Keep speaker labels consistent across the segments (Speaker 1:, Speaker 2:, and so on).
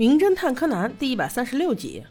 Speaker 1: 名侦探柯南第一百三十六集：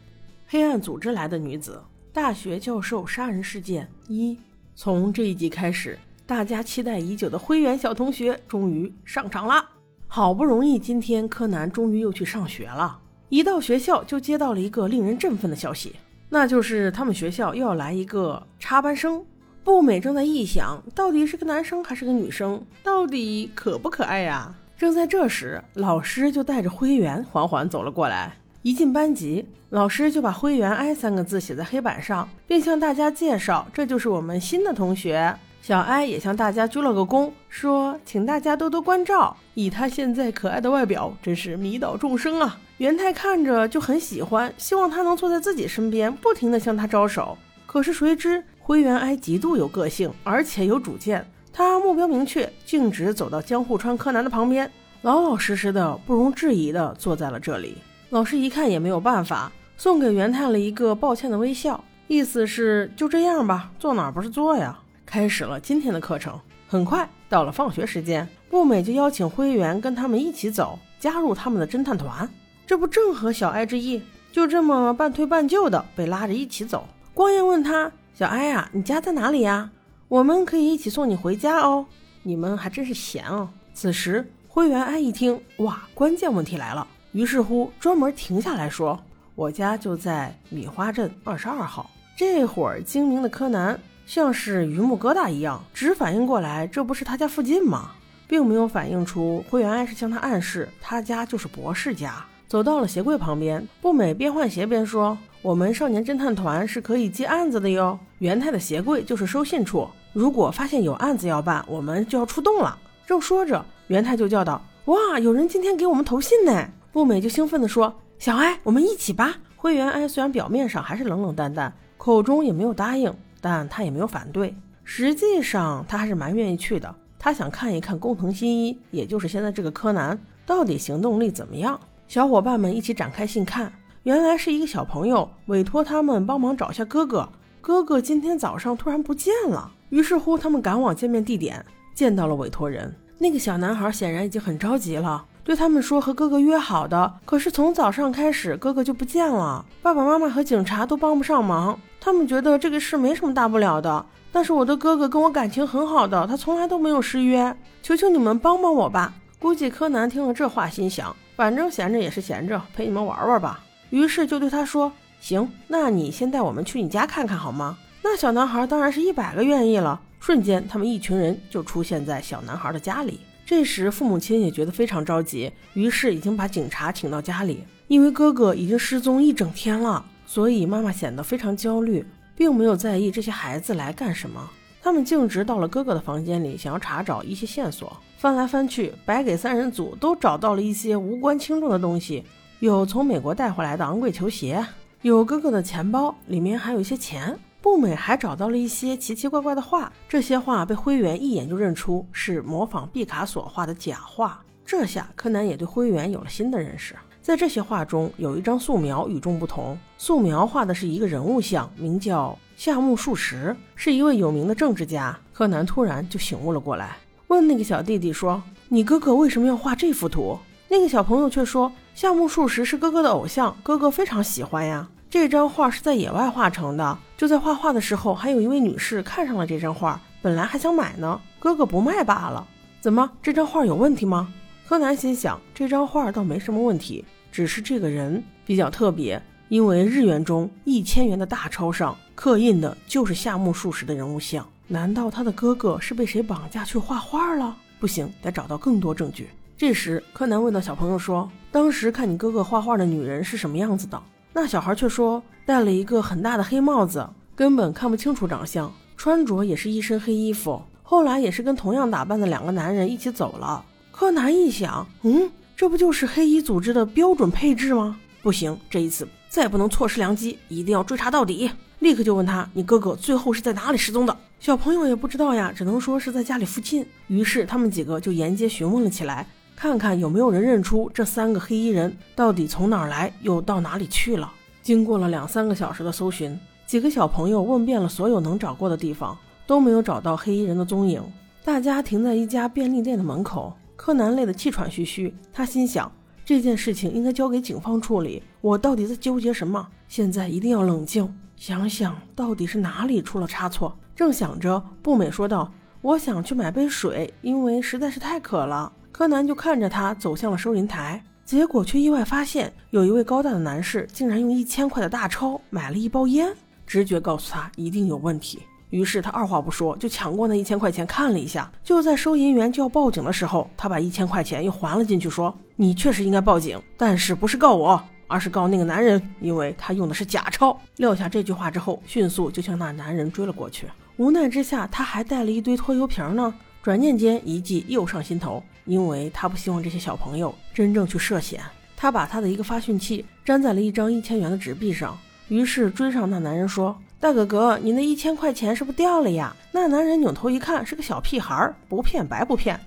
Speaker 1: 黑暗组织来的女子，大学教授杀人事件一。从这一集开始，大家期待已久的灰原小同学终于上场了。好不容易，今天柯南终于又去上学了。一到学校，就接到了一个令人振奋的消息，那就是他们学校又要来一个插班生。步美正在臆想，到底是个男生还是个女生，到底可不可爱呀？正在这时，老师就带着灰原缓缓走了过来。一进班级，老师就把“灰原哀”三个字写在黑板上，并向大家介绍：“这就是我们新的同学小哀。”也向大家鞠了个躬，说：“请大家多多关照。”以他现在可爱的外表，真是迷倒众生啊！元太看着就很喜欢，希望他能坐在自己身边，不停地向他招手。可是谁知灰原哀极度有个性，而且有主见。他目标明确，径直走到江户川柯南的旁边，老老实实的、不容置疑的坐在了这里。老师一看也没有办法，送给元太了一个抱歉的微笑，意思是就这样吧，坐哪不是坐呀？开始了今天的课程。很快到了放学时间，步美就邀请灰原跟他们一起走，加入他们的侦探团。这不正合小爱之意？就这么半推半就的被拉着一起走。光彦问他：“小爱呀，你家在哪里呀？”我们可以一起送你回家哦，你们还真是闲哦。此时，灰原哀一听，哇，关键问题来了。于是乎，专门停下来说：“我家就在米花镇二十二号。”这会儿，精明的柯南像是榆木疙瘩一样，只反应过来这不是他家附近吗？并没有反映出灰原哀是向他暗示他家就是博士家。走到了鞋柜旁边，步美边换鞋边说：“我们少年侦探团是可以接案子的哟。元太的鞋柜就是收信处。”如果发现有案子要办，我们就要出动了。正说着，元太就叫道：“哇，有人今天给我们投信呢！”步美就兴奋地说：“小哀，我们一起吧。”灰原哀虽然表面上还是冷冷淡淡，口中也没有答应，但他也没有反对。实际上，他还是蛮愿意去的。他想看一看工藤新一，也就是现在这个柯南，到底行动力怎么样。小伙伴们一起展开信看，原来是一个小朋友委托他们帮忙找下哥哥。哥哥今天早上突然不见了。于是乎，他们赶往见面地点，见到了委托人。那个小男孩显然已经很着急了，对他们说和哥哥约好的。可是从早上开始，哥哥就不见了。爸爸妈妈和警察都帮不上忙。他们觉得这个事没什么大不了的。但是我的哥哥跟我感情很好的，他从来都没有失约。求求你们帮帮我吧！估计柯南听了这话，心想：反正闲着也是闲着，陪你们玩玩吧。于是就对他说：“行，那你先带我们去你家看看好吗？”那小男孩当然是一百个愿意了。瞬间，他们一群人就出现在小男孩的家里。这时，父母亲也觉得非常着急，于是已经把警察请到家里。因为哥哥已经失踪一整天了，所以妈妈显得非常焦虑，并没有在意这些孩子来干什么。他们径直到了哥哥的房间里，想要查找一些线索。翻来翻去，白给三人组都找到了一些无关轻重的东西，有从美国带回来的昂贵球鞋，有哥哥的钱包，里面还有一些钱。步美还找到了一些奇奇怪怪的画，这些画被灰原一眼就认出是模仿毕卡索画的假画。这下柯南也对灰原有了新的认识。在这些画中，有一张素描与众不同，素描画的是一个人物像，名叫夏目漱石，是一位有名的政治家。柯南突然就醒悟了过来，问那个小弟弟说：“你哥哥为什么要画这幅图？”那个小朋友却说：“夏目漱石是哥哥的偶像，哥哥非常喜欢呀。”这张画是在野外画成的，就在画画的时候，还有一位女士看上了这张画，本来还想买呢，哥哥不卖罢了。怎么，这张画有问题吗？柯南心想，这张画倒没什么问题，只是这个人比较特别，因为日元中一千元的大钞上刻印的就是夏目漱石的人物像。难道他的哥哥是被谁绑架去画画了？不行，得找到更多证据。这时，柯南问到小朋友说：“当时看你哥哥画画的女人是什么样子的？”那小孩却说戴了一个很大的黑帽子，根本看不清楚长相，穿着也是一身黑衣服。后来也是跟同样打扮的两个男人一起走了。柯南一想，嗯，这不就是黑衣组织的标准配置吗？不行，这一次再不能错失良机，一定要追查到底。立刻就问他，你哥哥最后是在哪里失踪的？小朋友也不知道呀，只能说是在家里附近。于是他们几个就沿街询问了起来。看看有没有人认出这三个黑衣人到底从哪儿来，又到哪里去了。经过了两三个小时的搜寻，几个小朋友问遍了所有能找过的地方，都没有找到黑衣人的踪影。大家停在一家便利店的门口，柯南累得气喘吁吁。他心想：这件事情应该交给警方处理。我到底在纠结什么？现在一定要冷静，想想到底是哪里出了差错。正想着，步美说道：“我想去买杯水，因为实在是太渴了。”柯南就看着他走向了收银台，结果却意外发现，有一位高大的男士竟然用一千块的大钞买了一包烟。直觉告诉他一定有问题。于是他二话不说就抢过那一千块钱看了一下，就在收银员就要报警的时候，他把一千块钱又还了进去，说：“你确实应该报警，但是不是告我，而是告那个男人，因为他用的是假钞。”撂下这句话之后，迅速就向那男人追了过去。无奈之下，他还带了一堆拖油瓶呢。转念间一计又上心头，因为他不希望这些小朋友真正去涉险。他把他的一个发讯器粘在了一张一千元的纸币上，于是追上那男人说。大哥哥，你那一千块钱是不是掉了呀？那男人扭头一看，是个小屁孩儿，不骗白不骗。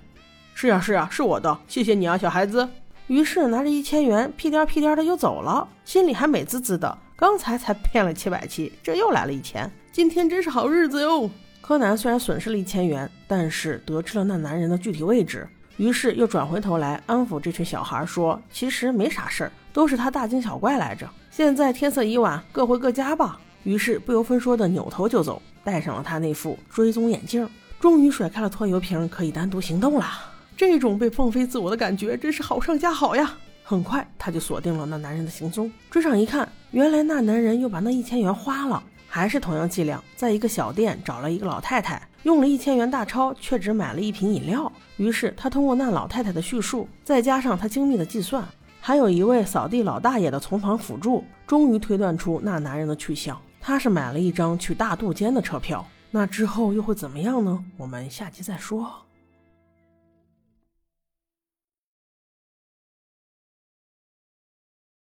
Speaker 2: 是呀是呀，是我的，谢谢你啊，小孩子。
Speaker 1: 于是拿着一千元，屁颠屁颠的又走了，心里还美滋滋的。刚才才骗了七百七，这又来了一千，今天真是好日子哟。柯南虽然损失了一千元，但是得知了那男人的具体位置，于是又转回头来安抚这群小孩，说其实没啥事儿，都是他大惊小怪来着。现在天色已晚，各回各家吧。于是不由分说的扭头就走，戴上了他那副追踪眼镜，终于甩开了拖油瓶，可以单独行动了。这种被放飞自我的感觉真是好上加好呀！很快他就锁定了那男人的行踪，追上一看，原来那男人又把那一千元花了，还是同样伎俩，在一个小店找了一个老太太，用了一千元大钞，却只买了一瓶饮料。于是他通过那老太太的叙述，再加上他精密的计算，还有一位扫地老大爷的从旁辅助，终于推断出那男人的去向。他是买了一张去大渡间的车票，那之后又会怎么样呢？我们下期再说。